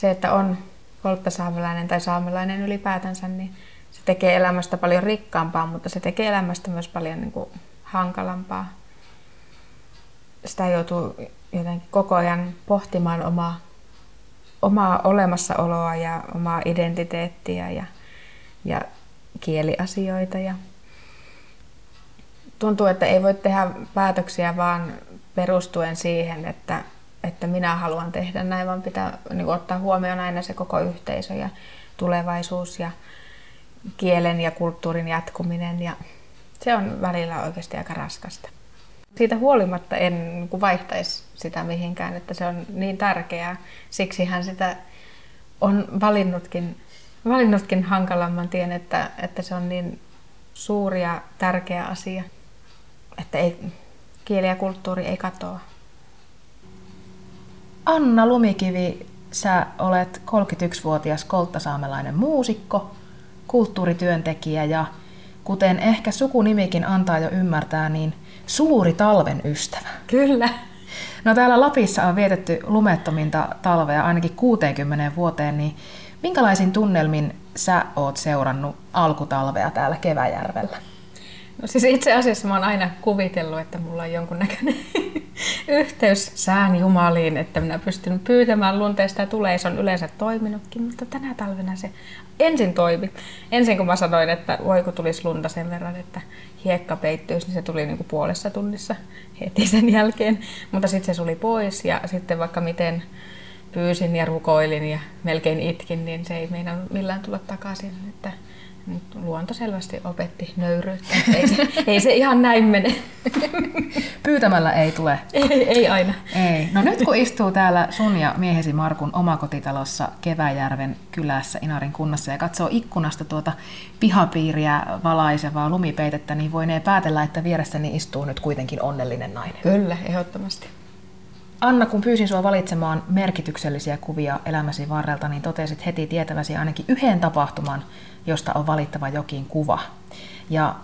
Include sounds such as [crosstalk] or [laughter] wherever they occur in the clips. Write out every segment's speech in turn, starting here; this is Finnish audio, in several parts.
se, että on kolttasaamelainen tai saamelainen ylipäätänsä, niin se tekee elämästä paljon rikkaampaa, mutta se tekee elämästä myös paljon niin kuin hankalampaa. Sitä joutuu jotenkin koko ajan pohtimaan omaa, omaa olemassaoloa ja omaa identiteettiä ja, ja kieliasioita. Ja tuntuu, että ei voi tehdä päätöksiä vaan perustuen siihen, että, että minä haluan tehdä näin, vaan pitää niin ottaa huomioon aina se koko yhteisö ja tulevaisuus ja kielen ja kulttuurin jatkuminen. Ja se on välillä oikeasti aika raskasta. Siitä huolimatta en niin vaihtaisi sitä mihinkään, että se on niin tärkeää. Siksi hän sitä on valinnutkin, valinnutkin hankalamman tien, että, että se on niin suuri ja tärkeä asia, että ei, kieli ja kulttuuri ei katoa. Anna Lumikivi, sä olet 31-vuotias kolttasaamelainen muusikko, kulttuurityöntekijä ja kuten ehkä sukunimikin antaa jo ymmärtää, niin suuri talven ystävä. Kyllä. No täällä Lapissa on vietetty lumettominta talvea ainakin 60 vuoteen, niin minkälaisin tunnelmin sä oot seurannut alkutalvea täällä Keväjärvellä? No siis itse asiassa mä oon aina kuvitellut, että mulla on jonkunnäköinen yhteys sään jumaliin, että minä pystyn pyytämään lunteesta ja tulee. Se on yleensä toiminutkin, mutta tänä talvena se ensin toimi. Ensin kun mä sanoin, että voi kun tulisi lunta sen verran, että hiekka peittyisi, niin se tuli niin kuin puolessa tunnissa heti sen jälkeen. Mutta sitten se suli pois ja sitten vaikka miten pyysin ja rukoilin ja melkein itkin, niin se ei meinannut millään tulla takaisin. Että luonto selvästi opetti nöyryyttä. Ei se, [laughs] ei se ihan näin mene. [laughs] Pyytämällä ei tule. Ei, ei aina. Ei. No nyt kun istuu täällä sun ja miehesi Markun omakotitalossa Keväjärven kylässä Inarin kunnassa ja katsoo ikkunasta tuota pihapiiriä valaisevaa lumipeitettä, niin voinee päätellä, että vieressäni istuu nyt kuitenkin onnellinen nainen. Kyllä, ehdottomasti. Anna, kun pyysin sinua valitsemaan merkityksellisiä kuvia elämäsi varrelta, niin totesit heti tietäväsi ainakin yhden tapahtuman, josta on valittava jokin kuva. Ja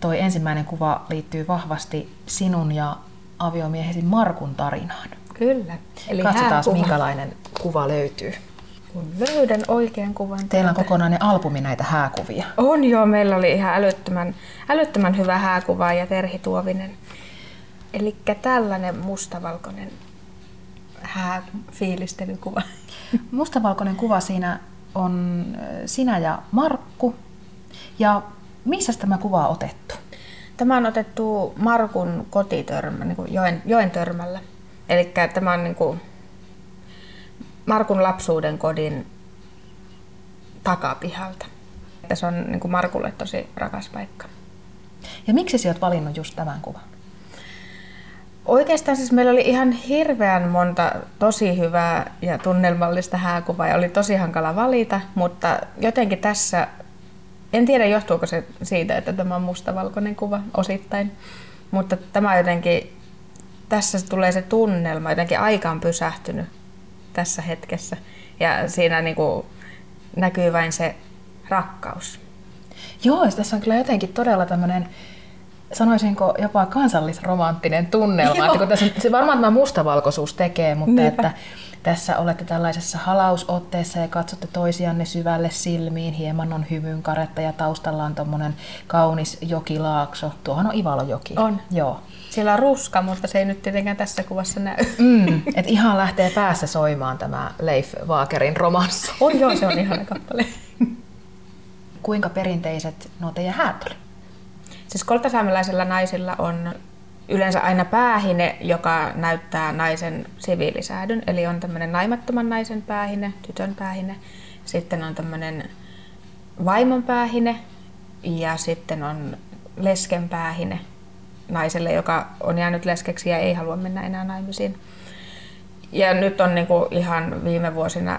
toi ensimmäinen kuva liittyy vahvasti sinun ja aviomiehesi Markun tarinaan. Kyllä. Eli Katsotaan, hääkuva. minkälainen kuva löytyy. Kun löydän oikean kuvan. Teillä on kokonainen albumi näitä hääkuvia. On joo, meillä oli ihan älyttömän, älyttömän hyvä hääkuva ja Terhi Tuovinen. Eli tällainen mustavalkoinen hääfiilistelykuva. Mustavalkoinen kuva siinä on sinä ja Markku. Ja missä tämä kuva on otettu? Tämä on otettu Markun kotitörmä, niin kuin joen, joen törmällä. Eli tämä on niin kuin Markun lapsuuden kodin takapihalta. Se on niin kuin Markulle tosi rakas paikka. Ja miksi sinä olet valinnut just tämän kuvan? Oikeastaan siis meillä oli ihan hirveän monta tosi hyvää ja tunnelmallista hääkuvaa ja oli tosi hankala valita, mutta jotenkin tässä, en tiedä johtuuko se siitä, että tämä on mustavalkoinen kuva osittain, mutta tämä jotenkin, tässä tulee se tunnelma, jotenkin aika on pysähtynyt tässä hetkessä ja siinä niin kuin näkyy vain se rakkaus. Joo, tässä on kyllä jotenkin todella tämmöinen sanoisinko jopa kansallisromanttinen tunnelma. Että kun tässä se varmaan tämä mustavalkoisuus tekee, mutta Niinpä. että tässä olette tällaisessa halausotteessa ja katsotte toisianne syvälle silmiin. Hieman on hymyn karetta ja taustalla on tuommoinen kaunis jokilaakso. Tuohan on Ivalojoki. On. Joo. Siellä on ruska, mutta se ei nyt tietenkään tässä kuvassa näy. Mm, [laughs] et ihan lähtee päässä soimaan tämä Leif Vaakerin romanssi. On joo, se on ihana kappale. Kuinka perinteiset nuo teidän häät oli? Siis kolttasaamelaisilla naisilla on yleensä aina päähine, joka näyttää naisen siviilisäädyn. Eli on tämmöinen naimattoman naisen päähine, tytön päähine. Sitten on tämmöinen vaimon päähine ja sitten on lesken päähine naiselle, joka on jäänyt leskeksi ja ei halua mennä enää naimisiin. Ja nyt on niinku ihan viime vuosina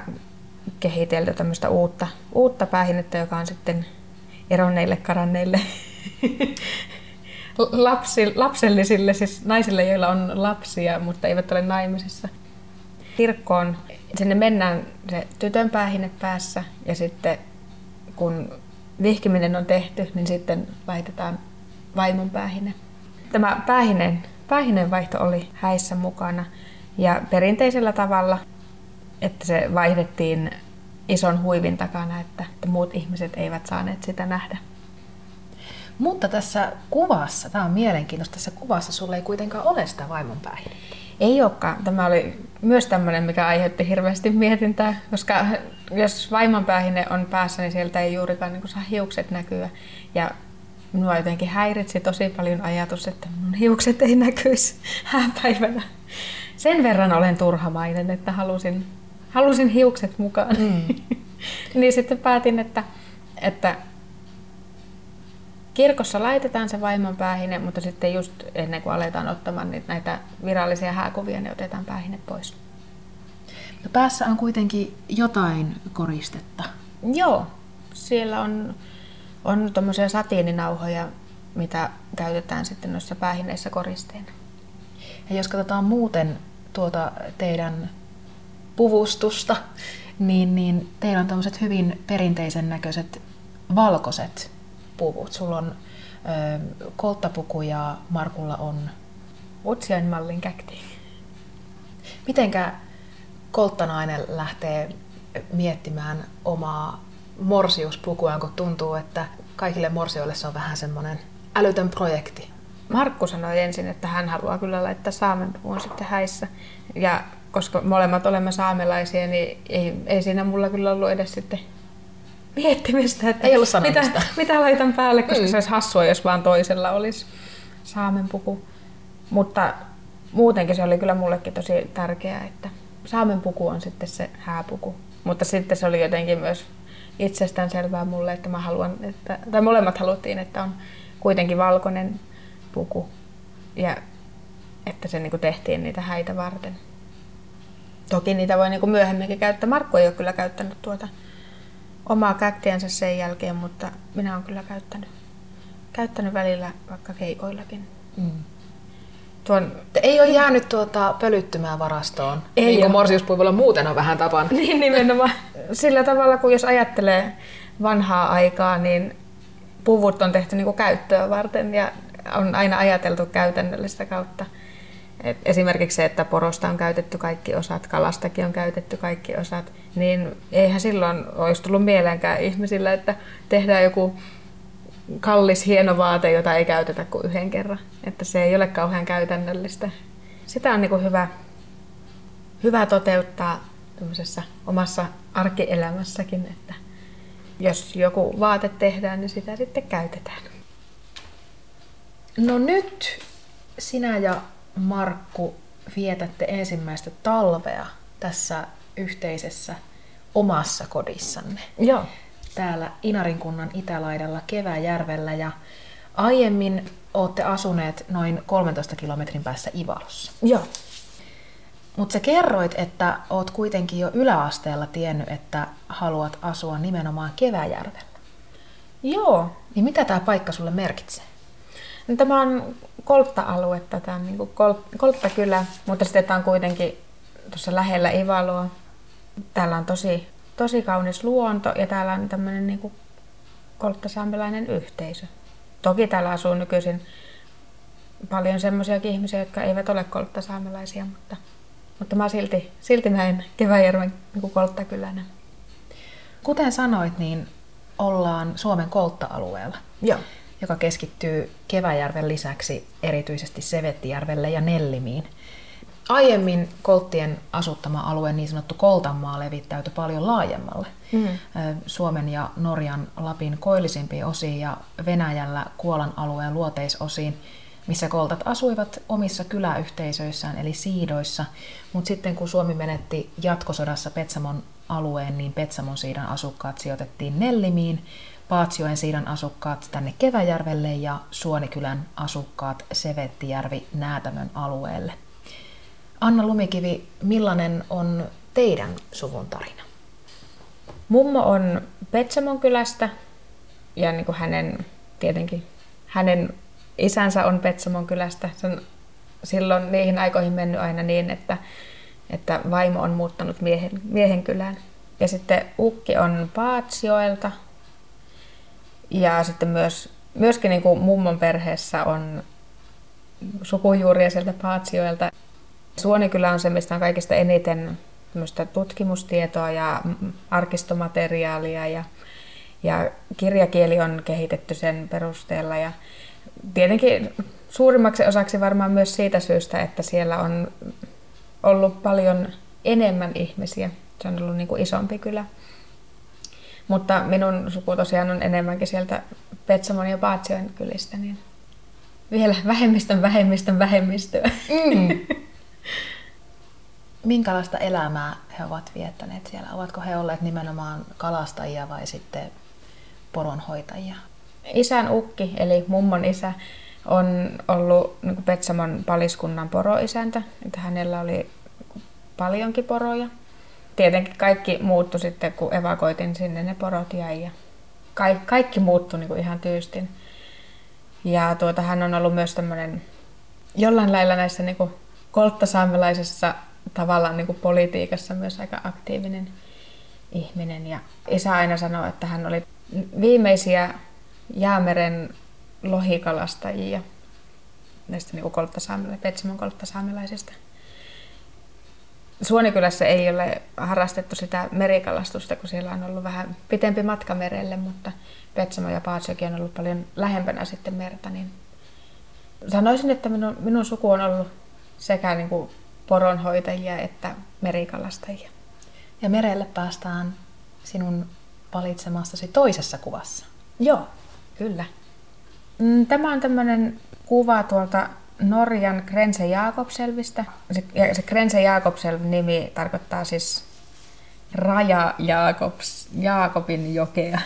kehitelty tämmöistä uutta, uutta päähinettä, joka on sitten eronneille karanneille lapsi, lapsellisille, siis naisille, joilla on lapsia, mutta eivät ole naimisissa. Kirkkoon sinne mennään se tytön päähine päässä ja sitten kun vihkiminen on tehty, niin sitten laitetaan vaimon päähine. Tämä päähinen, päähinen vaihto oli häissä mukana ja perinteisellä tavalla että se vaihdettiin ison huivin takana, että, että muut ihmiset eivät saaneet sitä nähdä. Mutta tässä kuvassa, tämä on mielenkiintoista, tässä kuvassa sulla ei kuitenkaan ole sitä vaimonpäihdettä. Ei olekaan. Tämä oli myös tämmöinen, mikä aiheutti hirveästi mietintää, koska jos vaimonpäihine on päässä, niin sieltä ei juurikaan niin saa hiukset näkyä. Ja minua jotenkin häiritsi tosi paljon ajatus, että mun hiukset ei näkyisi [laughs] hääpäivänä. Sen verran olen turhamainen, että halusin, halusin hiukset mukaan. Mm. [laughs] niin sitten päätin, että, että kirkossa laitetaan se vaimon päähine, mutta sitten just ennen kuin aletaan ottamaan niin näitä virallisia hääkuvia, niin otetaan päähine pois. No päässä on kuitenkin jotain koristetta. Joo, siellä on, on tuommoisia satiininauhoja, mitä käytetään sitten noissa päähineissä koristeina. Ja jos katsotaan muuten tuota teidän puvustusta, niin, niin teillä on tämmöiset hyvin perinteisen näköiset valkoiset puvut. Sulla on ö, kolttapuku ja Markulla on... Utsian mallin käkti. Mitenkä kolttanainen lähtee miettimään omaa morsiuspukuaan, kun tuntuu, että kaikille morsioille se on vähän semmoinen älytön projekti? Markku sanoi ensin, että hän haluaa kyllä laittaa saamenpuvun sitten häissä. Ja koska molemmat olemme saamelaisia, niin ei, ei siinä mulla kyllä ollut edes sitten miettimistä, että ei ollut mitä, mitä laitan päälle, koska mm. se olisi hassua, jos vaan toisella olisi saamenpuku. Mutta muutenkin se oli kyllä mullekin tosi tärkeää, että saamenpuku on sitten se hääpuku. Mutta sitten se oli jotenkin myös itsestään selvää mulle, että mä haluan, että, tai molemmat haluttiin, että on kuitenkin valkoinen puku ja että se niin tehtiin niitä häitä varten. Toki niitä voi niin myöhemminkin käyttää. Markku ei ole kyllä käyttänyt tuota omaa käktiänsä sen jälkeen, mutta minä olen kyllä käyttänyt, käyttänyt välillä vaikka keikoillakin. Mm. Tuon... Ei ole jäänyt tuota pölyttymään varastoon, ei niin kuin morsiuspuivulla muuten on vähän tapana. [laughs] niin nimenomaan. Sillä tavalla, kun jos ajattelee vanhaa aikaa, niin puvut on tehty niin kuin käyttöä varten ja on aina ajateltu käytännöllistä kautta. Et esimerkiksi se, että porosta on käytetty kaikki osat, kalastakin on käytetty kaikki osat, niin eihän silloin olisi tullut mieleenkään ihmisillä, että tehdään joku kallis hieno vaate, jota ei käytetä kuin yhden kerran. Että se ei ole kauhean käytännöllistä. Sitä on niin hyvä, hyvä toteuttaa omassa arkielämässäkin, että jos joku vaate tehdään, niin sitä sitten käytetään. No nyt sinä ja Markku vietätte ensimmäistä talvea tässä yhteisessä omassa kodissanne. Joo. Täällä Inarinkunnan itälaidalla Keväjärvellä ja aiemmin olette asuneet noin 13 kilometrin päässä Ivalossa. Joo. Mutta sä kerroit, että oot kuitenkin jo yläasteella tiennyt, että haluat asua nimenomaan Keväjärvellä. Joo. Niin mitä tämä paikka sulle merkitsee? No, tämä on koltta-aluetta, tämä on niin kol- kolttakylä, mutta sitten tämä on kuitenkin tuossa lähellä Ivaloa. Täällä on tosi, tosi kaunis luonto ja täällä on tämmöinen niin kolttasaamelainen yhteisö. Toki täällä asuu nykyisin paljon semmoisiakin ihmisiä, jotka eivät ole kolttasaamelaisia, mutta, mutta mä silti, silti näin Keväjärven niin kolttakylänä. Kuten sanoit, niin ollaan Suomen koltta-alueella. Joo joka keskittyy Keväjärven lisäksi erityisesti Sevettijärvelle ja Nellimiin. Aiemmin kolttien asuttama alue, niin sanottu Koltanmaa, levittäytyi paljon laajemmalle. Mm. Suomen ja Norjan Lapin koillisimpiin osiin ja Venäjällä Kuolan alueen luoteisosiin, missä koltat asuivat omissa kyläyhteisöissään eli siidoissa. Mutta sitten kun Suomi menetti jatkosodassa Petsamon alueen, niin Petsamon siidan asukkaat sijoitettiin Nellimiin, Paatsioen siidan asukkaat tänne Keväjärvelle ja Suonikylän asukkaat Sevettijärvi Näätämön alueelle. Anna Lumikivi, millainen on teidän suvun tarina? Mummo on Petsamon kylästä ja niin kuin hänen, tietenkin hänen isänsä on Petsamon kylästä. Se on silloin niihin aikoihin mennyt aina niin, että, että vaimo on muuttanut miehen, miehen kylään. Ja sitten ukki on Paatsioelta, ja sitten myös, myöskin niin kuin mummon perheessä on sukujuuria sieltä Paatsioilta. Suonikylä on se, mistä on kaikista eniten tutkimustietoa ja arkistomateriaalia ja, ja kirjakieli on kehitetty sen perusteella ja tietenkin suurimmaksi osaksi varmaan myös siitä syystä, että siellä on ollut paljon enemmän ihmisiä. Se on ollut niin kuin isompi kylä. Mutta minun suku tosiaan on enemmänkin sieltä Petsamon ja Paatsion kylistä, niin vielä vähemmistön vähemmistön vähemmistöä. Mm. [laughs] Minkälaista elämää he ovat viettäneet siellä? Ovatko he olleet nimenomaan kalastajia vai sitten poronhoitajia? Isän ukki, eli mummon isä, on ollut niin Petsamon paliskunnan poroisäntä. Että hänellä oli paljonkin poroja. Tietenkin kaikki muuttui sitten, kun evakoitin sinne, ne porot jäi. Ja kaikki, kaikki muuttui niin ihan tyystin. Ja tuota, hän on ollut myös tämmöinen jollain lailla näissä niin kolttasaamelaisessa tavallaan niin politiikassa myös aika aktiivinen ihminen. Ja isä aina sanoi, että hän oli viimeisiä Jäämeren lohikalastajia näistä niin kolttasaamelaisista, Petsamon kolttasaamelaisista. Suonikylässä ei ole harrastettu sitä merikalastusta, kun siellä on ollut vähän pitempi matka merelle, mutta Petsamo ja Paatsokin on ollut paljon lähempänä sitten merta, niin sanoisin, että minun, minun suku on ollut sekä niin kuin poronhoitajia että merikalastajia. Ja merelle päästään sinun valitsemassasi toisessa kuvassa. Joo, kyllä. Mm, tämä on tämmöinen kuva tuolta Norjan Grense Jakobselvistä. Se, se Grense Jakobselv-nimi tarkoittaa siis Raja Jakobs, Jaakobin jokea.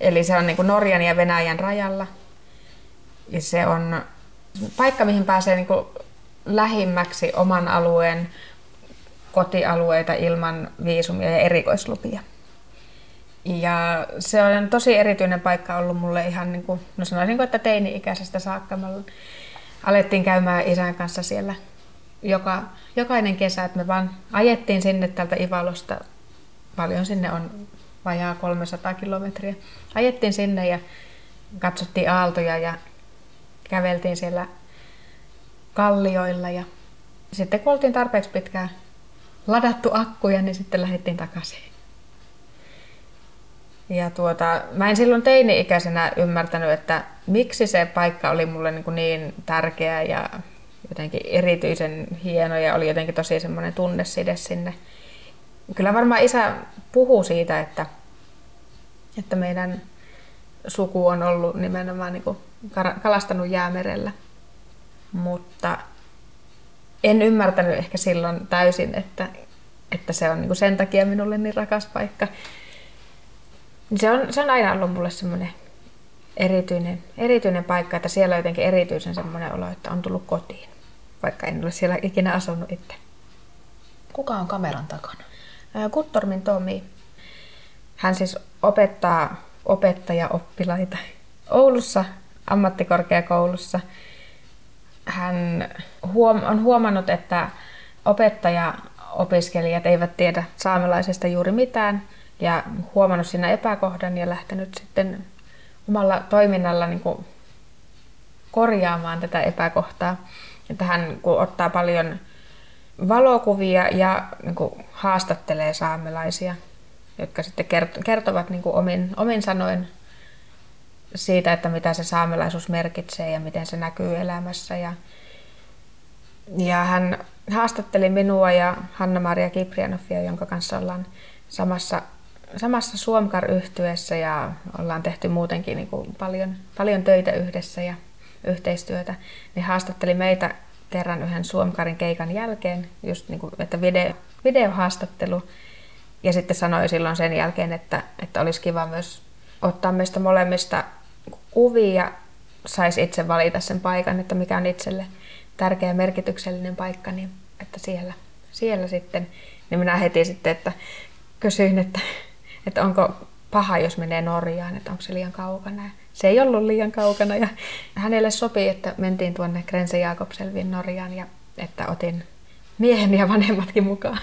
Eli se on niin kuin Norjan ja Venäjän rajalla. Ja se on paikka, mihin pääsee niin kuin lähimmäksi oman alueen kotialueita ilman viisumia ja erikoislupia. Ja se on tosi erityinen paikka ollut mulle ihan niin kuin, no sanoisin, että teini-ikäisestä saakka. Me alettiin käymään isän kanssa siellä joka, jokainen kesä, että me vaan ajettiin sinne tältä Ivalosta, paljon sinne on vajaa 300 kilometriä. Ajettiin sinne ja katsottiin aaltoja ja käveltiin siellä kallioilla ja sitten kun oltiin tarpeeksi pitkään ladattu akkuja, niin sitten lähdettiin takaisin. Ja tuota, mä en silloin teini-ikäisenä ymmärtänyt, että miksi se paikka oli mulle niin, niin tärkeä ja jotenkin erityisen hieno ja oli jotenkin tosi semmoinen tunneside sinne. Kyllä varmaan isä puhuu siitä, että, että meidän suku on ollut nimenomaan niin kuin kalastanut jäämerellä. Mutta en ymmärtänyt ehkä silloin täysin, että, että se on niin kuin sen takia minulle niin rakas paikka. Se on, se on aina ollut mulle semmoinen erityinen, erityinen paikka, että siellä on jotenkin erityisen semmoinen olo, että on tullut kotiin, vaikka en ole siellä ikinä asunut itse. Kuka on kameran takana? Kuttormin Tomi. Hän siis opettaa opettaja-oppilaita Oulussa ammattikorkeakoulussa. Hän huom- on huomannut, että opettaja-opiskelijat eivät tiedä saamelaisesta juuri mitään – ja huomannut siinä epäkohdan ja lähtenyt sitten omalla toiminnalla niin kuin korjaamaan tätä epäkohtaa. Että hän kun ottaa paljon valokuvia ja niin kuin haastattelee saamelaisia, jotka sitten kertovat niin kuin omin, omin sanoin siitä, että mitä se saamelaisuus merkitsee ja miten se näkyy elämässä. Ja, ja hän haastatteli minua ja Hanna-Maria Kiprianoffia, jonka kanssa ollaan samassa samassa suomkar yhtyessä ja ollaan tehty muutenkin niin kuin paljon, paljon töitä yhdessä ja yhteistyötä, niin haastatteli meitä kerran yhden Suomkarin keikan jälkeen, just niin kuin, että video, videohaastattelu. Ja sitten sanoi silloin sen jälkeen, että, että olisi kiva myös ottaa meistä molemmista kuvia, saisi itse valita sen paikan, että mikä on itselle tärkeä ja merkityksellinen paikka, niin että siellä, siellä sitten, niin minä heti sitten, että kysyin, että että onko paha, jos menee Norjaan, että onko se liian kaukana. Ja se ei ollut liian kaukana ja hänelle sopii, että mentiin tuonne Grense Jakobselviin Norjaan ja että otin miehen ja vanhemmatkin mukaan.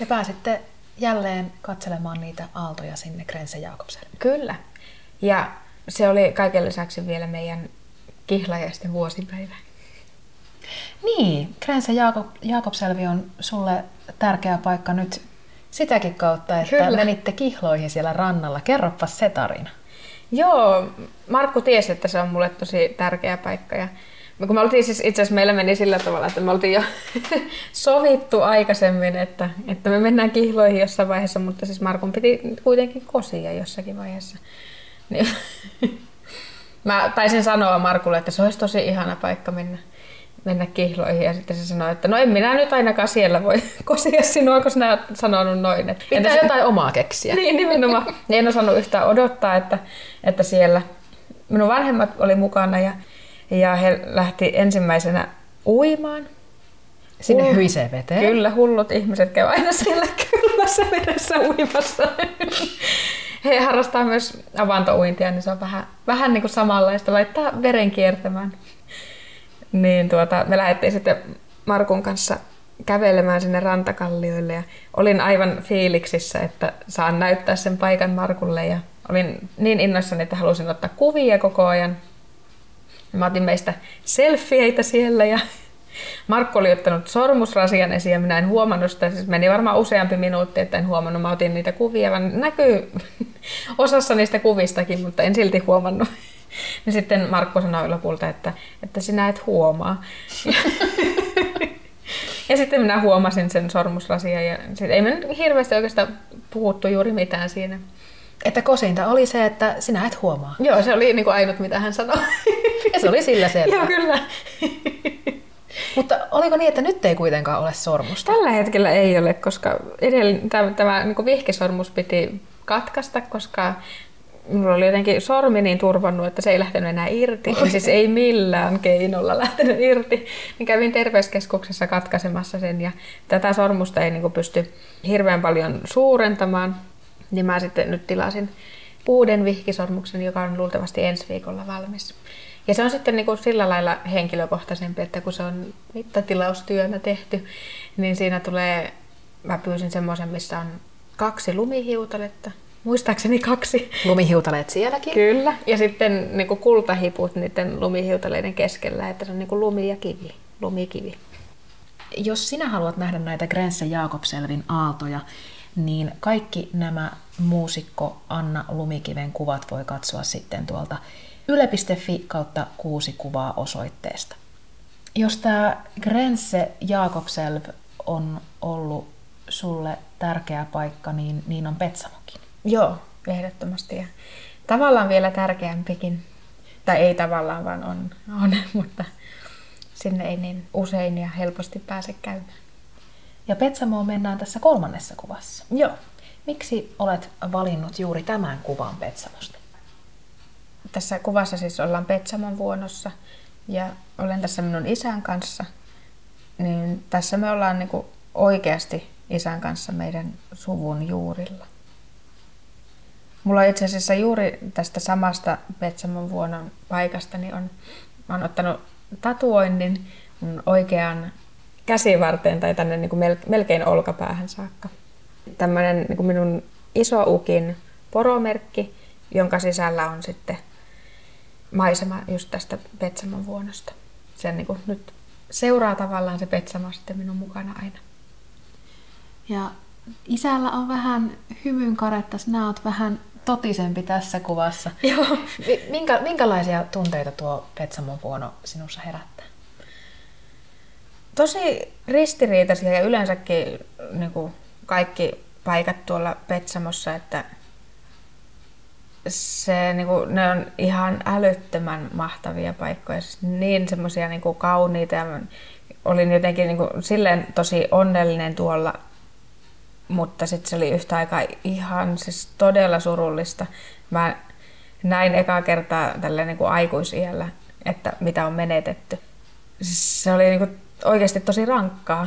Ja pääsitte jälleen katselemaan niitä aaltoja sinne Grense Jakobselviin. Kyllä. Ja se oli kaiken lisäksi vielä meidän kihlajaisten vuosipäivä. Niin, Grense Jaakob, Jaakobselvi on sulle tärkeä paikka nyt sitäkin kautta, että Kyllä. menitte kihloihin siellä rannalla. Kerropa se tarina. Joo, Markku tiesi, että se on mulle tosi tärkeä paikka. Ja kun me oltiin siis, itse asiassa meillä meni sillä tavalla, että me oltiin jo [laughs] sovittu aikaisemmin, että, että me mennään kihloihin jossain vaiheessa, mutta siis Markun piti kuitenkin kosia jossakin vaiheessa. Niin, [laughs] mä taisin sanoa Markulle, että se olisi tosi ihana paikka mennä, mennä kihloihin ja sitten se sanoi, että no en minä nyt ainakaan siellä voi [laughs] kosia sinua, kun sinä olet sanonut noin. Että, Pitää entäs- jotain omaa keksiä. [laughs] niin, nimenomaan. Niin en osannut yhtään odottaa, että, että siellä minun vanhemmat oli mukana ja, ja he lähti ensimmäisenä uimaan. Sinne Hull- hyisee veteen. Kyllä, hullut ihmiset käy aina siellä [laughs] kylmässä vedessä uimassa. He harrastaa myös avantouintia, niin se on vähän, vähän niin kuin samanlaista, laittaa veren kiertämään. Niin tuota, me lähdettiin sitten Markun kanssa kävelemään sinne rantakallioille ja olin aivan fiiliksissä, että saan näyttää sen paikan Markulle ja olin niin innoissani, että halusin ottaa kuvia koko ajan. Mä otin meistä selfieitä siellä ja [laughs] Markku oli ottanut sormusrasian esiin ja minä en huomannut sitä. Siis meni varmaan useampi minuutti, että en huomannut. Mä otin niitä kuvia, vaan näkyy [laughs] osassa niistä kuvistakin, mutta en silti huomannut. [laughs] Ja [laughs] sitten Markku sanoi lopulta, että, että sinä et huomaa. [laughs] Ja sitten minä huomasin sen sormusrasian ja sit ei me nyt hirveästi oikeastaan puhuttu juuri mitään siinä. Että kosinta oli se, että sinä et huomaa. Joo, se oli niin kuin ainut, mitä hän sanoi. [laughs] Ja se oli sillä selvä. Joo, kyllä. Mutta oliko niin, että nyt ei kuitenkaan ole sormusta? Tällä hetkellä ei ole, koska edellinen, tämä, tämä niin vihkisormus piti katkaista, koska mulla oli jotenkin sormi niin turvannut, että se ei lähtenyt enää irti. Eli siis ei millään keinolla lähtenyt irti. Niin kävin terveyskeskuksessa katkaisemassa sen ja tätä sormusta ei niin pysty hirveän paljon suurentamaan. Niin mä sitten nyt tilasin uuden vihkisormuksen, joka on luultavasti ensi viikolla valmis. Ja se on sitten niin kuin sillä lailla henkilökohtaisempi, että kun se on mittatilaustyönä tehty, niin siinä tulee, mä pyysin semmoisen, missä on kaksi lumihiutaletta, muistaakseni kaksi. Lumihiutaleet sielläkin. Kyllä. Ja sitten niin kuin kultahiput niiden lumihiutaleiden keskellä, että se on niin kuin lumi ja kivi, lumikivi. Jos sinä haluat nähdä näitä Grense Jaakobselvin aaltoja, niin kaikki nämä muusikko Anna Lumikiven kuvat voi katsoa sitten tuolta yle.fi kautta kuusi kuvaa osoitteesta. Jos tämä Grense Jaakobselv on ollut sulle tärkeä paikka, niin, niin on Petsamokin. Joo, ehdottomasti. Ja tavallaan vielä tärkeämpikin. Tai ei tavallaan, vaan on, on [laughs] mutta sinne ei niin usein ja helposti pääse käymään. Ja Petsamoon mennään tässä kolmannessa kuvassa. Joo. Miksi olet valinnut juuri tämän kuvan Petsamosta? Tässä kuvassa siis ollaan Petsamon vuonossa ja olen tässä minun isän kanssa. Niin tässä me ollaan niin oikeasti isän kanssa meidän suvun juurilla. Mulla on itse asiassa juuri tästä samasta Petsamon vuonon paikasta, niin on, mä oon ottanut tatuoinnin mun oikean käsivarteen tai tänne niin kuin melkein olkapäähän saakka. Tämmöinen niin minun iso ukin poromerkki, jonka sisällä on sitten maisema just tästä Petsamon vuonosta. Se niin kuin nyt seuraa tavallaan se Petsamo sitten minun mukana aina. Ja isällä on vähän hymyn karetta, sinä olet vähän totisempi tässä kuvassa. [laughs] Joo. Minkä, minkälaisia tunteita tuo Petsamon vuono sinussa herättää? Tosi ristiriitaisia ja yleensäkin niin kuin kaikki paikat tuolla Petsamossa, että se, niin kuin, ne on ihan älyttömän mahtavia paikkoja, siis niin semmoisia niin kauniita ja olin jotenkin niin kuin, silleen tosi onnellinen tuolla, mutta sitten se oli yhtä aikaa ihan siis todella surullista. Mä näin ekaa kertaa tällä niin kuin aikuisiellä, että mitä on menetetty. Se oli niin kuin, oikeasti tosi rankkaa.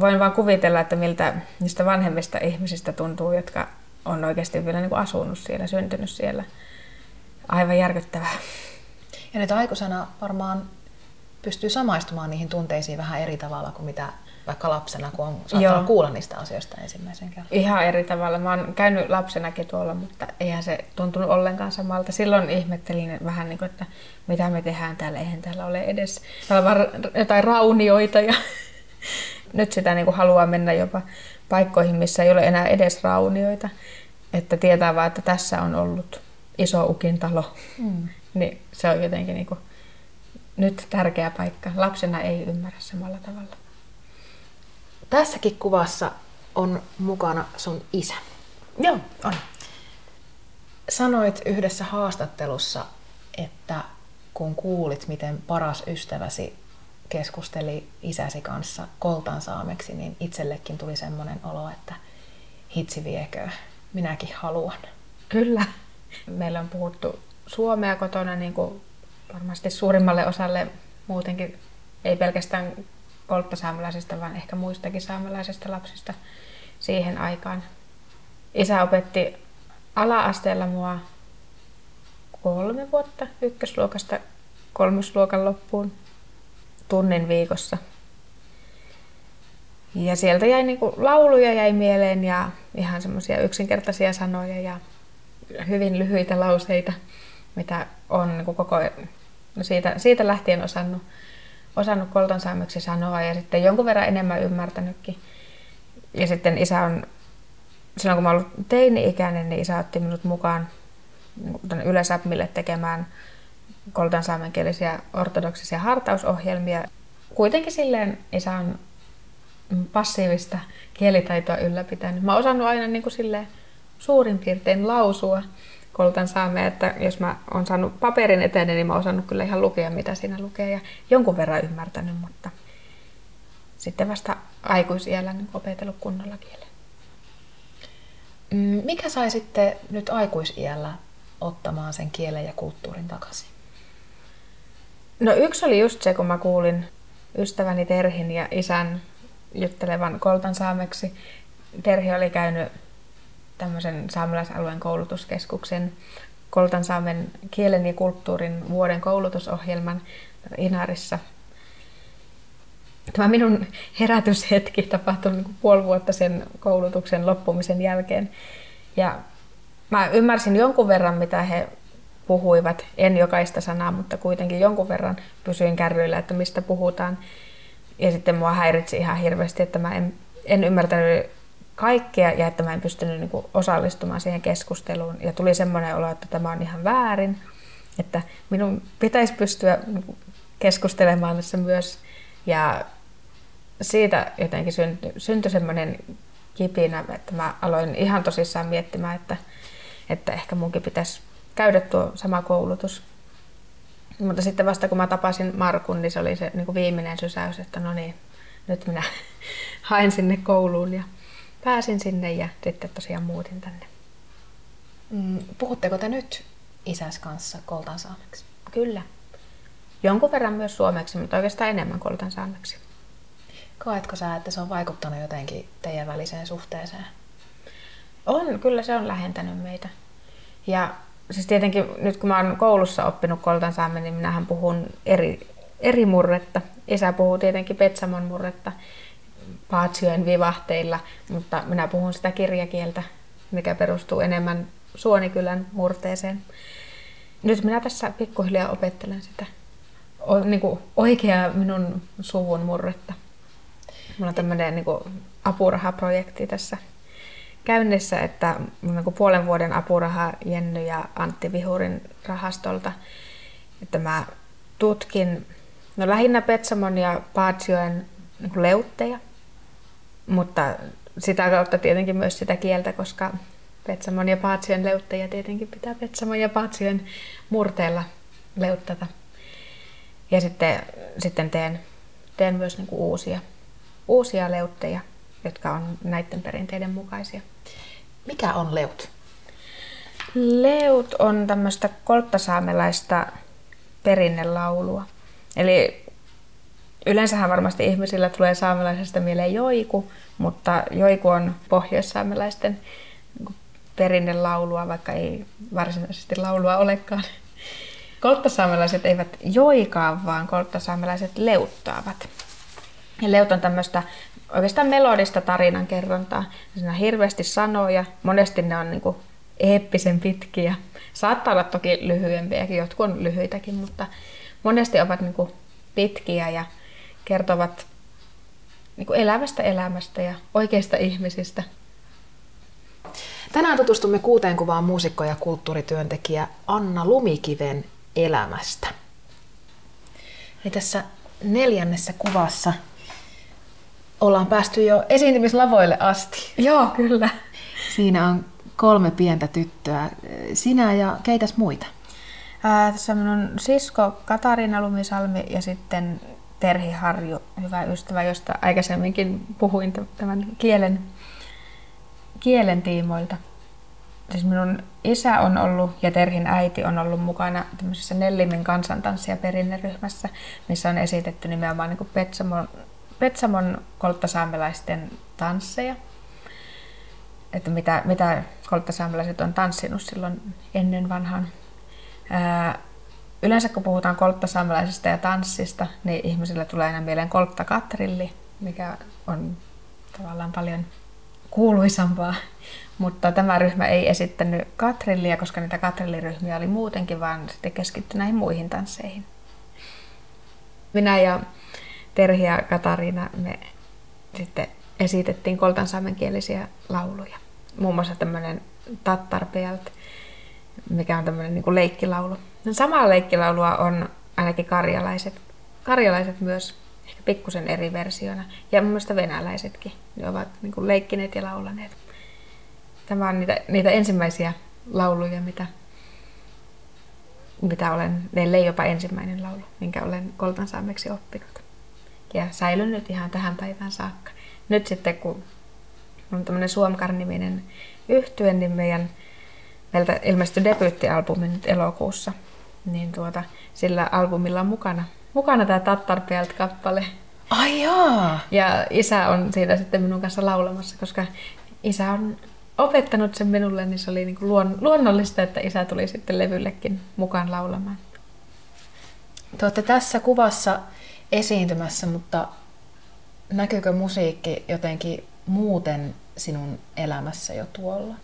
Voin vaan kuvitella, että miltä niistä vanhemmista ihmisistä tuntuu, jotka on oikeasti vielä niin kuin asunut siellä, syntynyt siellä. Aivan järkyttävää. Ja nyt aikuisena varmaan pystyy samaistumaan niihin tunteisiin vähän eri tavalla kuin mitä vaikka lapsena, kun on saattanut kuulla niistä asioista ensimmäisen kerran? Ihan eri tavalla. Mä oon käynyt lapsenakin tuolla, mutta eihän se tuntunut ollenkaan samalta. Silloin ihmettelin vähän, niin kuin, että mitä me tehdään täällä. Eihän täällä ole edes täällä on jotain raunioita. Ja [laughs] nyt sitä niin kuin haluaa mennä jopa paikkoihin, missä ei ole enää edes raunioita. Että tietää vaan, että tässä on ollut iso ukin talo. Mm. [laughs] Niin se on jotenkin niin kuin nyt tärkeä paikka. Lapsena ei ymmärrä samalla tavalla. Tässäkin kuvassa on mukana sun isä. Joo, on. Sanoit yhdessä haastattelussa, että kun kuulit, miten paras ystäväsi keskusteli isäsi kanssa koltan saameksi, niin itsellekin tuli semmoinen olo, että hitsi viekö, minäkin haluan. Kyllä. [laughs] Meillä on puhuttu suomea kotona niin kuin varmasti suurimmalle osalle muutenkin, ei pelkästään kolttasaamelaisista, vaan ehkä muistakin saamelaisista lapsista siihen aikaan. Isä opetti ala-asteella mua kolme vuotta ykkösluokasta kolmosluokan loppuun tunnin viikossa. Ja sieltä jäi niinku lauluja jäi mieleen ja ihan semmoisia yksinkertaisia sanoja ja hyvin lyhyitä lauseita, mitä on niinku koko no siitä, siitä lähtien osannut, osannut koltansaameksi sanoa ja sitten jonkun verran enemmän ymmärtänytkin. Ja sitten isä on, silloin kun mä ollut teini-ikäinen, niin isä otti minut mukaan Ylesäpmille tekemään koltansaamenkielisiä ortodoksisia hartausohjelmia. Kuitenkin silleen isä on passiivista kielitaitoa ylläpitänyt. Mä oon osannut aina niin kuin silleen suurin piirtein lausua koltan saamea, että jos mä oon saanut paperin eteen, niin mä oon osannut kyllä ihan lukea, mitä siinä lukee ja jonkun verran ymmärtänyt, mutta sitten vasta aikuisiellä niin opetellut kunnolla kielen. Mm, mikä sai sitten nyt aikuisiellä ottamaan sen kielen ja kulttuurin takaisin? No yksi oli just se, kun mä kuulin ystäväni Terhin ja isän juttelevan koltan saameksi. Terhi oli käynyt tämmöisen saamelaisalueen koulutuskeskuksen Koltansaamen kielen ja kulttuurin vuoden koulutusohjelman Inarissa. Tämä minun herätyshetki tapahtui niin puoli vuotta sen koulutuksen loppumisen jälkeen. Ja mä ymmärsin jonkun verran, mitä he puhuivat. En jokaista sanaa, mutta kuitenkin jonkun verran pysyin kärryillä, että mistä puhutaan. Ja sitten mua häiritsi ihan hirveästi, että mä en, en ymmärtänyt kaikkea ja että mä en pystynyt niin kuin osallistumaan siihen keskusteluun. Ja tuli semmoinen olo, että tämä on ihan väärin, että minun pitäisi pystyä niin keskustelemaan tässä myös. Ja siitä jotenkin syntyi, syntyi semmoinen kipinä, että mä aloin ihan tosissaan miettimään, että, että ehkä munkin pitäisi käydä tuo sama koulutus. Mutta sitten vasta kun mä tapasin Markun, niin se oli se niin kuin viimeinen sysäys, että no niin, nyt minä [laughs] haen sinne kouluun ja pääsin sinne ja sitten tosiaan muutin tänne. Mm, puhutteko te nyt isäs kanssa koltan saameksi? Kyllä. Jonkun verran myös suomeksi, mutta oikeastaan enemmän koltan saameksi. Koetko sä, että se on vaikuttanut jotenkin teidän väliseen suhteeseen? On, kyllä se on lähentänyt meitä. Ja siis tietenkin nyt kun mä oon koulussa oppinut koltan saamen, niin minähän puhun eri, eri murretta. Isä puhuu tietenkin Petsamon murretta paatsiojen vivahteilla, mutta minä puhun sitä kirjakieltä, mikä perustuu enemmän Suonikylän murteeseen. Nyt minä tässä pikkuhiljaa opettelen sitä o, niin kuin oikeaa minun suvun murretta. Mulla on tämmöinen niin kuin apurahaprojekti tässä käynnissä, että niin kuin puolen vuoden apuraha Jenny ja Antti Vihurin rahastolta, että mä tutkin no lähinnä Petsamon ja Paatsioen niin leutteja, mutta sitä kautta tietenkin myös sitä kieltä, koska Petsamon ja Paatsien leutteja tietenkin pitää Petsamon ja Paatsien murteella leuttata. Ja sitten, sitten teen, teen myös niin kuin uusia, uusia leutteja, jotka on näiden perinteiden mukaisia. Mikä on leut? Leut on tämmöistä kolttasaamelaista perinnelaulua. Eli Yleensähän varmasti ihmisillä tulee saamelaisesta mieleen joiku, mutta joiku on pohjoissaamelaisten niin perinnelaulua, vaikka ei varsinaisesti laulua olekaan. Kolttasaamelaiset eivät joikaa, vaan kolttasaamelaiset leuttaavat. Ja leut on tämmöistä oikeastaan melodista tarinan kerrontaa. Siinä on hirveästi sanoja, monesti ne on niin kuin eeppisen pitkiä. Saattaa olla toki lyhyempiäkin, jotkut on lyhyitäkin, mutta monesti ovat niin kuin pitkiä ja kertovat niin kuin elävästä elämästä ja oikeista ihmisistä. Tänään tutustumme kuuteen kuvaan muusikko ja kulttuurityöntekijä Anna Lumikiven elämästä. Eli tässä neljännessä kuvassa ollaan päästy jo esiintymislavoille asti. Joo, kyllä. Siinä on kolme pientä tyttöä. Sinä ja keitäs muita? Ää, tässä on minun sisko Katariina Lumisalmi ja sitten Terhi Harju, hyvä ystävä, josta aikaisemminkin puhuin tämän kielen, kielen tiimoilta. Siis minun isä on ollut ja Terhin äiti on ollut mukana tämmöisessä Nellimin kansantanssi- ja perinneryhmässä, missä on esitetty nimenomaan niin Petsamon, Petsamon kolttasaamelaisten tansseja. Että mitä, mitä kolttasaamelaiset on tanssinut silloin ennen vanhan. Ää, yleensä kun puhutaan kolttasaamelaisesta ja tanssista, niin ihmisille tulee aina mieleen kolttakatrilli, mikä on tavallaan paljon kuuluisampaa. [laughs] Mutta tämä ryhmä ei esittänyt katrillia, koska niitä katrilliryhmiä oli muutenkin, vaan sitten keskittyi näihin muihin tansseihin. Minä ja Terhi ja Katariina me sitten esitettiin koltansaamenkielisiä lauluja. Muun muassa tämmöinen Tattarpelt, mikä on tämmöinen niin leikkilaulu. No, samaa leikkilaulua on ainakin karjalaiset, karjalaiset myös, ehkä pikkusen eri versiona. Ja mun mielestä venäläisetkin, ne ovat niin kuin leikkineet ja laulaneet. Tämä on niitä, niitä ensimmäisiä lauluja, mitä, mitä olen, meille jopa ensimmäinen laulu, minkä olen koltansaameksi oppinut. Ja säilynyt ihan tähän päivään saakka. Nyt sitten, kun on tämmöinen Suomkar-niminen yhtye, niin meidän, meiltä ilmestyi debyyttialbumi nyt elokuussa. Niin tuota, sillä albumilla on mukana, mukana tämä Tattarpelt-kappale. Ai jaa. Ja isä on siitä sitten minun kanssa laulamassa, koska isä on opettanut sen minulle, niin se oli niin kuin luon, luonnollista, että isä tuli sitten levyllekin mukaan laulamaan. Te olette tässä kuvassa esiintymässä, mutta näkyykö musiikki jotenkin muuten sinun elämässä jo tuolla?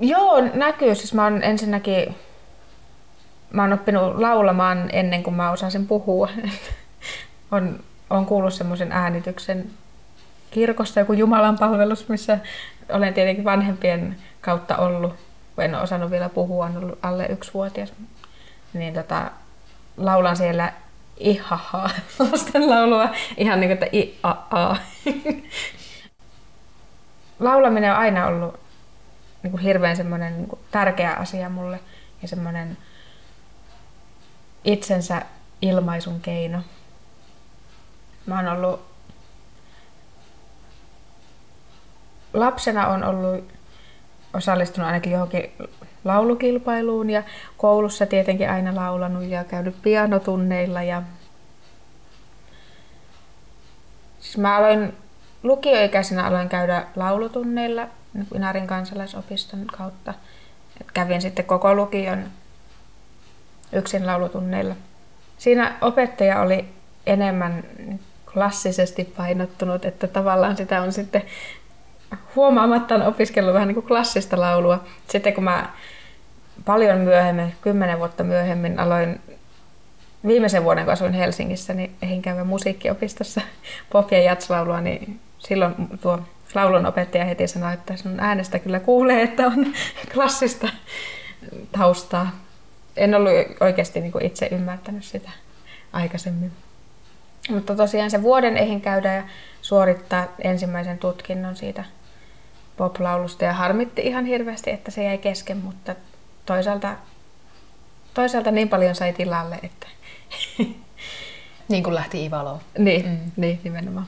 Joo, näkyy. Siis mä oon ensinnäkin mä oon oppinut laulamaan ennen kuin mä osasin puhua. [laughs] on, on kuullut semmoisen äänityksen kirkosta joku Jumalan palvelus, missä olen tietenkin vanhempien kautta ollut, en ole osannut vielä puhua, on ollut alle yksivuotias. Niin tota, laulan siellä ihahaa [laughs] lasten laulua, ihan niin kuin, että i a a Laulaminen on aina ollut niin kuin hirveän semmoinen niin kuin tärkeä asia mulle ja semmoinen itsensä ilmaisun keino. Mä oon ollut lapsena on ollut osallistunut ainakin johonkin laulukilpailuun ja koulussa tietenkin aina laulanut ja käynyt pianotunneilla. Ja... Siis mä aloin lukioikäisenä aloin käydä laulutunneilla Inarin kansalaisopiston kautta. Et kävin sitten koko lukion yksin laulutunneilla. Siinä opettaja oli enemmän klassisesti painottunut, että tavallaan sitä on sitten huomaamattaan opiskellut vähän niin kuin klassista laulua. Sitten kun mä paljon myöhemmin, kymmenen vuotta myöhemmin aloin viimeisen vuoden, kun asuin Helsingissä, niin ehin käydä musiikkiopistossa [laughs] pop- ja jatslaulua, niin silloin tuo laulun opettaja heti sanoi, että sun äänestä kyllä kuulee, että on [laughs] klassista taustaa. En ollut oikeasti niin kuin itse ymmärtänyt sitä aikaisemmin. Mutta tosiaan se vuoden ehin käydä ja suorittaa ensimmäisen tutkinnon siitä poplaulusta ja harmitti ihan hirveästi, että se jäi kesken, mutta toisaalta, toisaalta niin paljon sai tilalle, että... [laughs] niin kuin lähti Ivaloon. Niin, mm. niin, nimenomaan.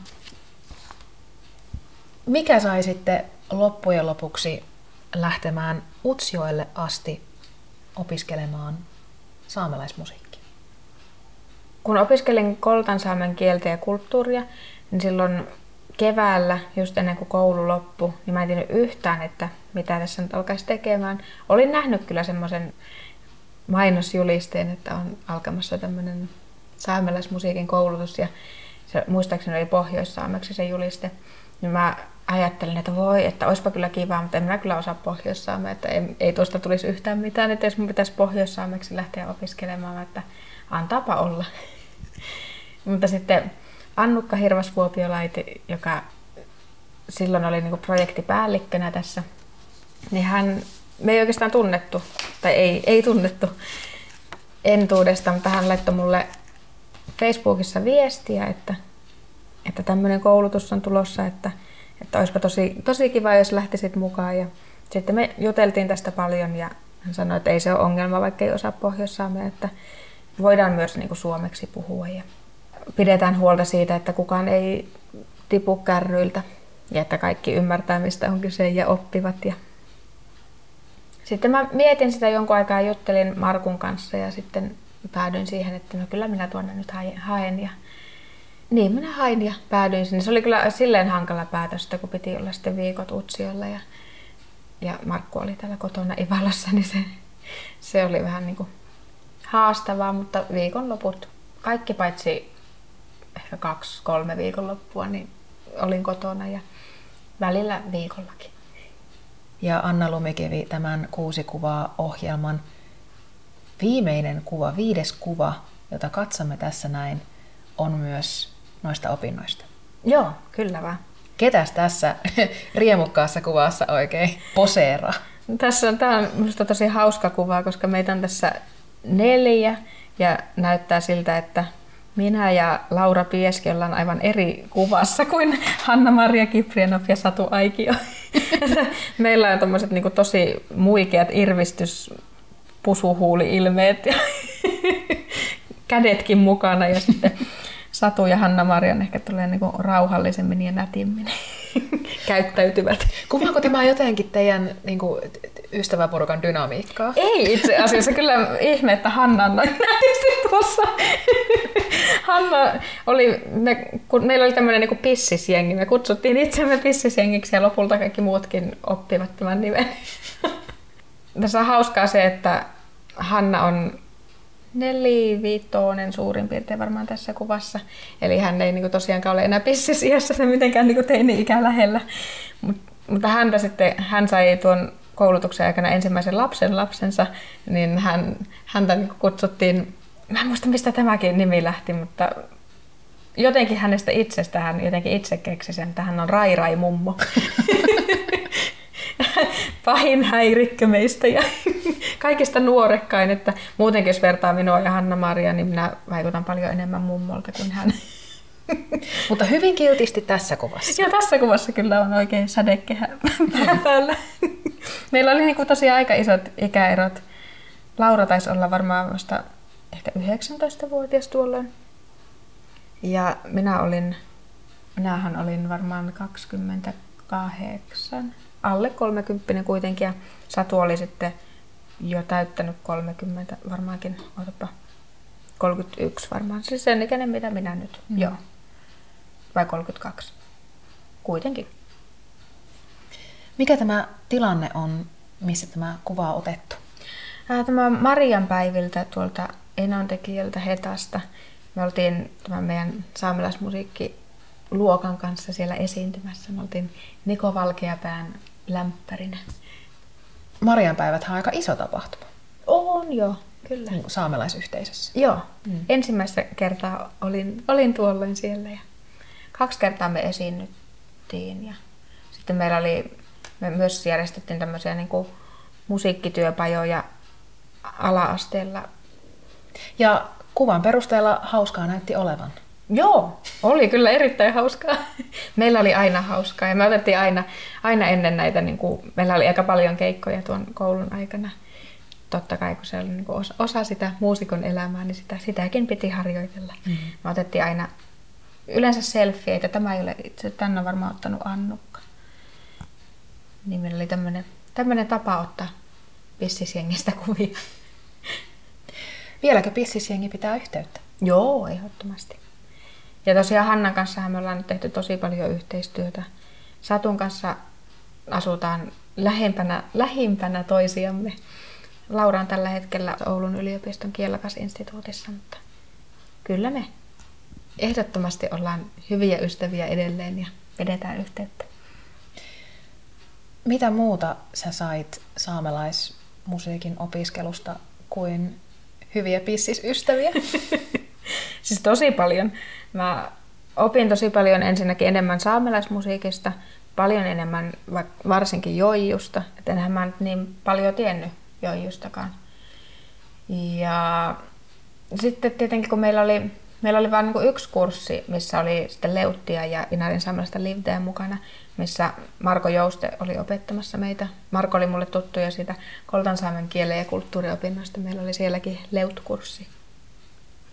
Mikä sai sitten loppujen lopuksi lähtemään Utsjoelle asti opiskelemaan saamelaismusiikkia? Kun opiskelin koltansaamen kieltä ja kulttuuria, niin silloin keväällä, just ennen kuin koulu loppui, niin mä en tiennyt yhtään, että mitä tässä nyt alkaisi tekemään. Olin nähnyt kyllä semmoisen mainosjulisteen, että on alkamassa tämmöinen saamelaismusiikin koulutus ja se muistaakseni oli pohjoissaameksi se juliste, niin mä ajattelin, että voi, että olisipa kyllä kiva, mutta en minä kyllä osaa pohjoissaamea, että ei, ei tuosta tulisi yhtään mitään, että jos mun pitäisi pohjoissaameksi lähteä opiskelemaan, että antaapa olla. [laughs] mutta sitten Annukka Hirvasvuopiolaiti, joka silloin oli niin projektipäällikkönä tässä, niin hän, me ei oikeastaan tunnettu, tai ei, ei tunnettu entuudesta, mutta hän laittoi mulle Facebookissa viestiä, että, että tämmöinen koulutus on tulossa, että, että olisipa tosi, tosi kiva, jos lähtisit mukaan. Ja sitten me juteltiin tästä paljon ja hän sanoi, että ei se ole ongelma, vaikka ei osaa pohjoissaamea, että voidaan myös niin kuin suomeksi puhua ja pidetään huolta siitä, että kukaan ei tipu kärryiltä ja että kaikki ymmärtää, mistä on kyse ja oppivat. Ja sitten mä mietin sitä jonkun aikaa juttelin Markun kanssa ja sitten päädyin siihen, että no kyllä minä tuonne nyt haen. Ja niin minä hain ja päädyin sinne. Se oli kyllä silleen hankala päätös, kun piti olla sitten viikot Utsiolla ja, ja Markku oli täällä kotona Ivalassa, niin se, se oli vähän niin kuin haastavaa, mutta viikonloput, kaikki paitsi ehkä kaksi, kolme viikonloppua, niin olin kotona ja välillä viikollakin. Ja Anna Lumikivi tämän kuusi kuvaa ohjelman viimeinen kuva, viides kuva, jota katsomme tässä näin, on myös noista opinnoista. Joo, kyllä vaan. Ketäs tässä [laughs] riemukkaassa kuvassa oikein poseera? Tässä on, tämä on minusta tosi hauska kuva, koska meitä on tässä neljä ja näyttää siltä, että minä ja Laura Pieski ollaan aivan eri kuvassa kuin Hanna-Maria Kiprianov ja Satu Aikio. [laughs] Meillä on tommoset niinku tosi muikeat irvistys pusuhuuli-ilmeet ja [laughs] kädetkin mukana ja sitten Satu ja Hanna-Marian ehkä tulee niinku rauhallisemmin ja nätimmin [laughs] käyttäytyvät. Kuvaako tämä jotenkin teidän niin kuin, ystäväporukan dynamiikkaa? Ei itse asiassa. Kyllä ihme, että Hanna on nätisti tuossa. [laughs] Hanna oli, me, kun meillä oli tämmöinen niin pissisjengi, me kutsuttiin itsemme pissisjengiksi ja lopulta kaikki muutkin oppivat tämän nimen. [laughs] Tässä on hauskaa se, että Hanna on neliviitoinen suurin piirtein varmaan tässä kuvassa. Eli hän ei niin kuin, tosiaankaan ole enää pissisiässä se mitenkään niin teini-ikä lähellä. Mut, mutta häntä sitten, hän sai tuon koulutuksen aikana ensimmäisen lapsen lapsensa, niin hän, häntä niin kutsuttiin, mä en muista mistä tämäkin nimi lähti, mutta jotenkin hänestä itsestään, jotenkin itse keksi sen, että hän on Rai Rai mummo. [laughs] [laughs] pahin häirikkö meistä ja [laughs] kaikista nuorekkain, että muutenkin jos vertaa minua ja Hanna-Maria, niin minä vaikutan paljon enemmän mummolta kuin hän. [laughs] Mutta hyvin kiltisti tässä kuvassa. Joo, tässä kuvassa kyllä on oikein sädekehä päällä. Meillä oli niin tosiaan aika isot ikäerot. Laura taisi olla varmaan vasta ehkä 19-vuotias tuolloin. Ja minä olin, minähän olin varmaan 28 alle 30 kuitenkin ja Satu oli sitten jo täyttänyt 30 varmaankin, otapa 31 varmaan, siis sen ikäinen mitä minä nyt, mm. joo. Vai 32, kuitenkin. Mikä tämä tilanne on, missä tämä kuva on otettu? Tämä on Marian päiviltä tuolta Enontekijältä Hetasta. Me oltiin tämän meidän saamelaismusiikki luokan kanssa siellä esiintymässä. Me oltiin Niko Valkeapään lämpärinä. Marianpäivät on aika iso tapahtuma. On joo, kyllä. Niin saamelaisyhteisössä. Joo. Mm. Ensimmäistä kertaa olin, olin tuolloin siellä ja kaksi kertaa me esiinnyttiin. Ja sitten meillä oli, me myös järjestettiin tämmöisiä niin kuin musiikkityöpajoja ala-asteella. Ja kuvan perusteella hauskaa näytti olevan. Joo, oli kyllä erittäin hauskaa. [laughs] Meillä oli aina hauskaa ja me otettiin aina, aina ennen näitä, niin kuin, meillä oli aika paljon keikkoja tuon koulun aikana. Totta kai, kun se oli niin kuin osa, osa sitä muusikon elämää, niin sitä, sitäkin piti harjoitella. Mm-hmm. Me otettiin aina yleensä selfieitä. Tämä ei ole itse, tänne on varmaan ottanut Annukka. Niin meillä oli tämmöinen, tämmöinen tapa ottaa pissisjengistä kuvia. Vieläkö pissisjengi pitää yhteyttä? Joo, ehdottomasti. Ja tosiaan Hannan kanssa me ollaan nyt tehty tosi paljon yhteistyötä. Satun kanssa asutaan lähempänä, lähimpänä toisiamme. Laura on tällä hetkellä Oulun yliopiston kielakasinstituutissa, mutta kyllä me ehdottomasti ollaan hyviä ystäviä edelleen ja vedetään yhteyttä. Mitä muuta sä sait saamelaismusiikin opiskelusta kuin hyviä pissisystäviä? [laughs] siis tosi paljon. Mä opin tosi paljon ensinnäkin enemmän saamelaismusiikista, paljon enemmän varsinkin joijusta. Et enhän mä nyt niin paljon tiennyt joijustakaan. Ja sitten tietenkin kun meillä oli, meillä oli vain niin yksi kurssi, missä oli sitten Leuttia ja Inarin saamelaista livdeä mukana, missä Marko Jouste oli opettamassa meitä. Marko oli mulle tuttu jo siitä koltansaamen kielen ja kulttuuriopinnoista. Meillä oli sielläkin Leut-kurssi.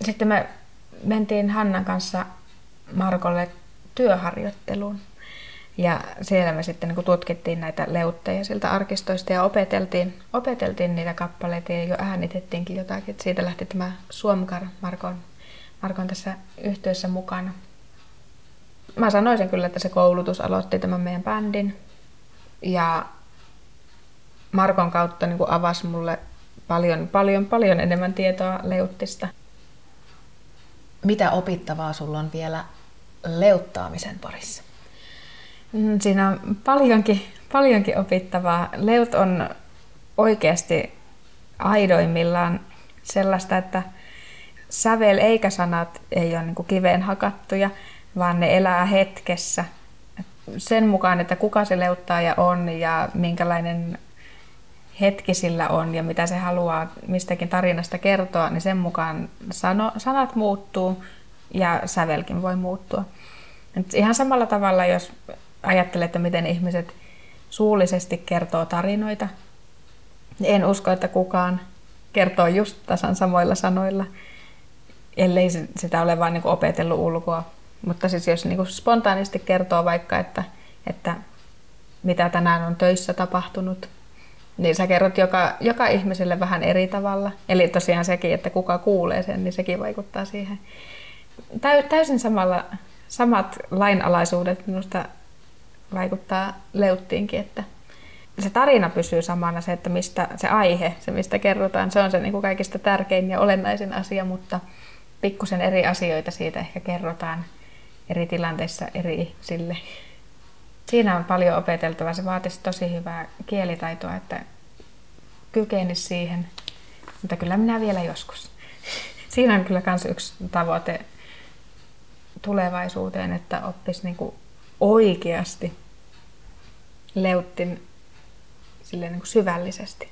Sitten me mentiin Hannan kanssa Markolle työharjoitteluun. Ja siellä me sitten niin tutkittiin näitä leutteja siltä arkistoista ja opeteltiin, opeteltiin niitä kappaleita ja jo äänitettiinkin jotakin. Siitä lähti tämä Suomkar Markon, Markon tässä yhteydessä mukana. Mä sanoisin kyllä, että se koulutus aloitti tämän meidän bändin. Ja Markon kautta niin avasi mulle paljon, paljon, paljon enemmän tietoa leuttista. Mitä opittavaa sulla on vielä leuttaamisen parissa? Mm, siinä on paljonkin, paljonkin opittavaa. Leut on oikeasti aidoimmillaan sellaista, että sävel eikä sanat ei ole niin kiveen hakattuja, vaan ne elää hetkessä. Sen mukaan, että kuka se leuttaaja on ja minkälainen hetki sillä on ja mitä se haluaa mistäkin tarinasta kertoa, niin sen mukaan sano, sanat muuttuu ja sävelkin voi muuttua. Et ihan samalla tavalla, jos ajattelee, että miten ihmiset suullisesti kertoo tarinoita, niin en usko, että kukaan kertoo just tasan samoilla sanoilla, ellei sitä ole vain niin opetellut ulkoa. Mutta siis jos niin spontaanisti kertoo vaikka, että, että mitä tänään on töissä tapahtunut, niin sä kerrot joka, joka ihmiselle vähän eri tavalla. Eli tosiaan sekin, että kuka kuulee sen, niin sekin vaikuttaa siihen. Täysin samalla, samat lainalaisuudet minusta vaikuttaa Leuttiinkin, että se tarina pysyy samana, se, että mistä se aihe, se mistä kerrotaan, se on se niin kuin kaikista tärkein ja olennaisin asia, mutta pikkusen eri asioita siitä ehkä kerrotaan eri tilanteissa eri ihmisille. Siinä on paljon opeteltavaa. Se vaatisi tosi hyvää kielitaitoa, että kykenisi siihen. Mutta kyllä minä vielä joskus. [laughs] Siinä on kyllä myös yksi tavoite tulevaisuuteen, että oppisi niinku oikeasti leuttin silleen niin kuin syvällisesti.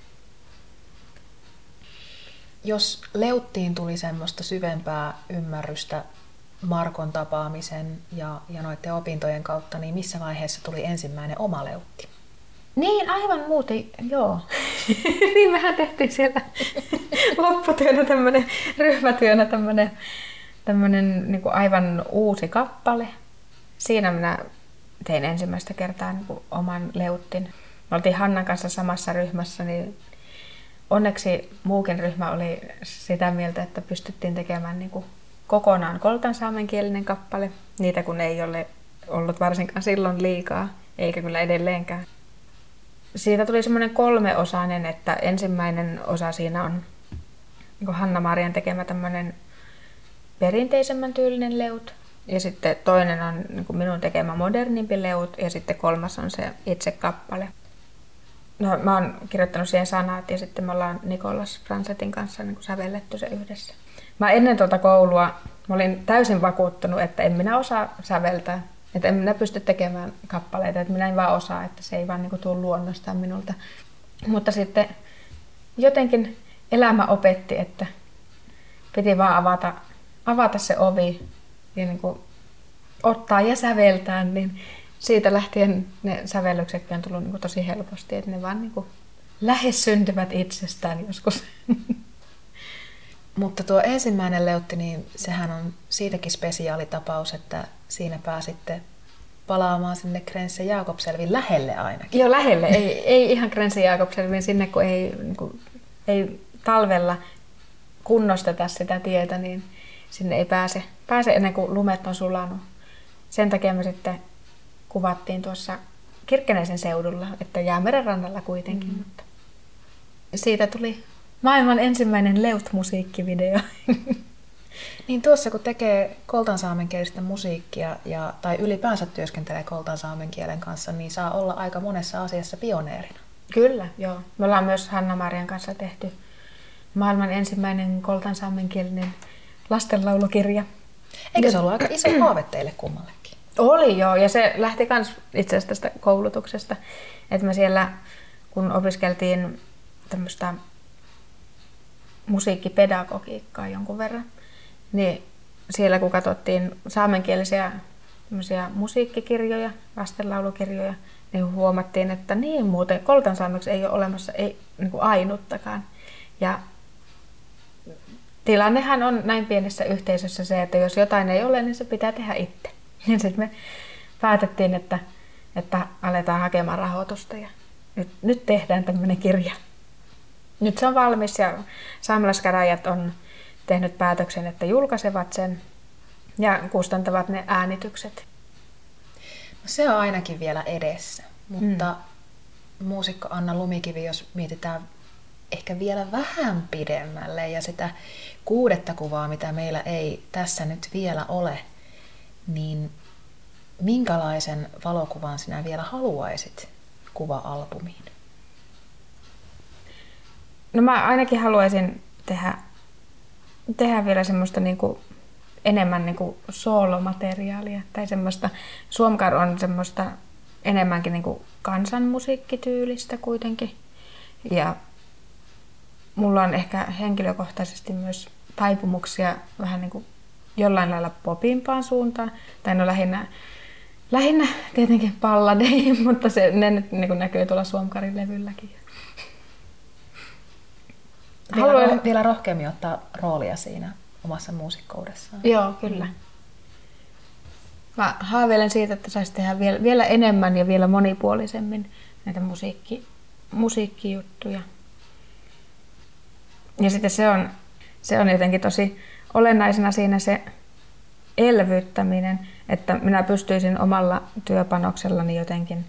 Jos leuttiin tuli semmoista syvempää ymmärrystä Markon tapaamisen ja, ja noiden opintojen kautta, niin missä vaiheessa tuli ensimmäinen oma leutti? Niin, aivan muuten, joo. [laughs] niin mehän tehtiin siellä lopputyönä tämmöinen, ryhmätyönä tämmöinen, tämmöinen niin aivan uusi kappale. Siinä minä tein ensimmäistä kertaa niin kuin oman leuttin. Me oltiin Hannan kanssa samassa ryhmässä, niin onneksi muukin ryhmä oli sitä mieltä, että pystyttiin tekemään niin kuin kokonaan koltan saamenkielinen kappale. Niitä kun ei ole ollut varsinkaan silloin liikaa, eikä kyllä edelleenkään. Siitä tuli semmoinen kolmeosainen, että ensimmäinen osa siinä on niin Hanna-Marian tekemä tämmöinen perinteisemmän tyylinen leut. Ja sitten toinen on niin minun tekemä modernimpi leut ja sitten kolmas on se itse kappale. No, mä oon kirjoittanut siihen sanat ja sitten me ollaan Nikolas Fransetin kanssa niin kuin sävelletty se yhdessä. Mä ennen tuota koulua mä olin täysin vakuuttunut, että en minä osaa säveltää. Että en minä pysty tekemään kappaleita, että minä en vaan osaa, että se ei vaan niin kuin tule luonnostaan minulta. Mutta sitten jotenkin elämä opetti, että piti vaan avata, avata se ovi ja niin kuin ottaa ja säveltää, niin siitä lähtien ne sävellyksetkin on tullut niin kuin tosi helposti, että ne vaan niin kuin lähes syntyvät itsestään joskus. [laughs] Mutta tuo ensimmäinen leutti, niin sehän on siitäkin spesiaalitapaus, että siinä pääsitte palaamaan sinne Grense Jakobselvin lähelle ainakin. Joo, lähelle. Ei, ei ihan Grense Jakobselvin sinne, kun ei, niin kuin, ei talvella kunnosteta sitä tietä, niin sinne ei pääse, pääse ennen kuin lumet on sulanut. Sen takia me sitten kuvattiin tuossa Kirkkeneisen seudulla, että Jäämeren rannalla kuitenkin. Mm. Mutta siitä tuli maailman ensimmäinen Leut-musiikkivideo. [laughs] Niin tuossa kun tekee koltansaamenkielistä musiikkia ja, tai ylipäänsä työskentelee koltansaamen kielen kanssa, niin saa olla aika monessa asiassa pioneerina. Kyllä, joo. Me ollaan myös Hanna-Marian kanssa tehty maailman ensimmäinen koltansaamenkielinen lastenlaulukirja. Eikö se ollut aika iso haave teille kummallekin? Oli joo, ja se lähti myös itse asiassa tästä koulutuksesta. Että me siellä, kun opiskeltiin tämmöistä musiikkipedagogiikkaa jonkun verran, niin siellä kun katsottiin saamenkielisiä musiikkikirjoja, lastenlaulukirjoja, niin huomattiin, että niin muuten koltansaameksi ei ole olemassa ei, niin kuin ainuttakaan. Ja tilannehan on näin pienessä yhteisössä se, että jos jotain ei ole, niin se pitää tehdä itse. [laughs] Ja sitten me päätettiin, että, että aletaan hakemaan rahoitusta ja nyt, nyt tehdään tämmöinen kirja. Nyt se on valmis ja saamelaiskäräjät on tehnyt päätöksen, että julkaisevat sen ja kustantavat ne äänitykset. No se on ainakin vielä edessä, mutta mm. muusikko Anna Lumikivi, jos mietitään ehkä vielä vähän pidemmälle ja sitä kuudetta kuvaa, mitä meillä ei tässä nyt vielä ole, niin minkälaisen valokuvan sinä vielä haluaisit kuva-albumiin? No mä ainakin haluaisin tehdä, tehdä vielä semmoista niinku enemmän niinku soolomateriaalia tai semmoista, Suomkar on semmoista enemmänkin niinku kansanmusiikkityylistä kuitenkin. Ja mulla on ehkä henkilökohtaisesti myös taipumuksia vähän niin kuin jollain lailla popimpaan suuntaan. Tai no lähinnä, lähinnä tietenkin palladeihin, [laughs] mutta se, ne nyt niin näkyy tuolla Suomkarin levylläkin. Vielä, Haluan... vielä rohkeammin ottaa roolia siinä omassa muusikkoudessaan. Joo, kyllä. Mä haaveilen siitä, että saisi tehdä vielä, vielä enemmän ja vielä monipuolisemmin näitä musiikki, musiikkijuttuja. Ja sitten se on, se on jotenkin tosi olennaisena siinä se elvyttäminen, että minä pystyisin omalla työpanoksellani jotenkin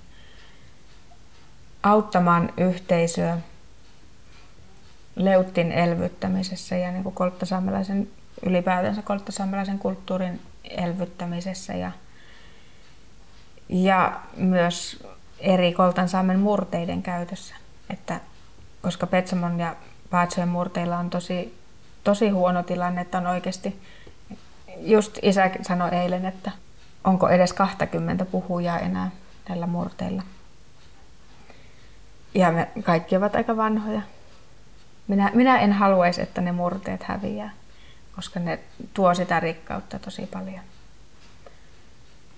auttamaan yhteisöä leuttin elvyttämisessä ja niin kuin kolttasaamelaisen, ylipäätänsä kolttasaamelaisen kulttuurin elvyttämisessä ja, ja myös eri koltansaamen murteiden käytössä. Että, koska Petsamon ja Paatsojen murteilla on tosi, tosi huono tilanne, että on oikeasti, just isä sanoi eilen, että onko edes 20 puhujaa enää näillä murteilla. Ja me kaikki ovat aika vanhoja. Minä, minä en haluaisi, että ne murteet häviää, koska ne tuo sitä rikkautta tosi paljon.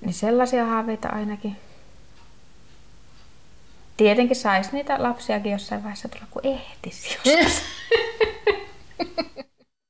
Niin sellaisia haaveita ainakin. Tietenkin saisi niitä lapsiakin jossain vaiheessa tulla, kun ehtisi joskus. [laughs]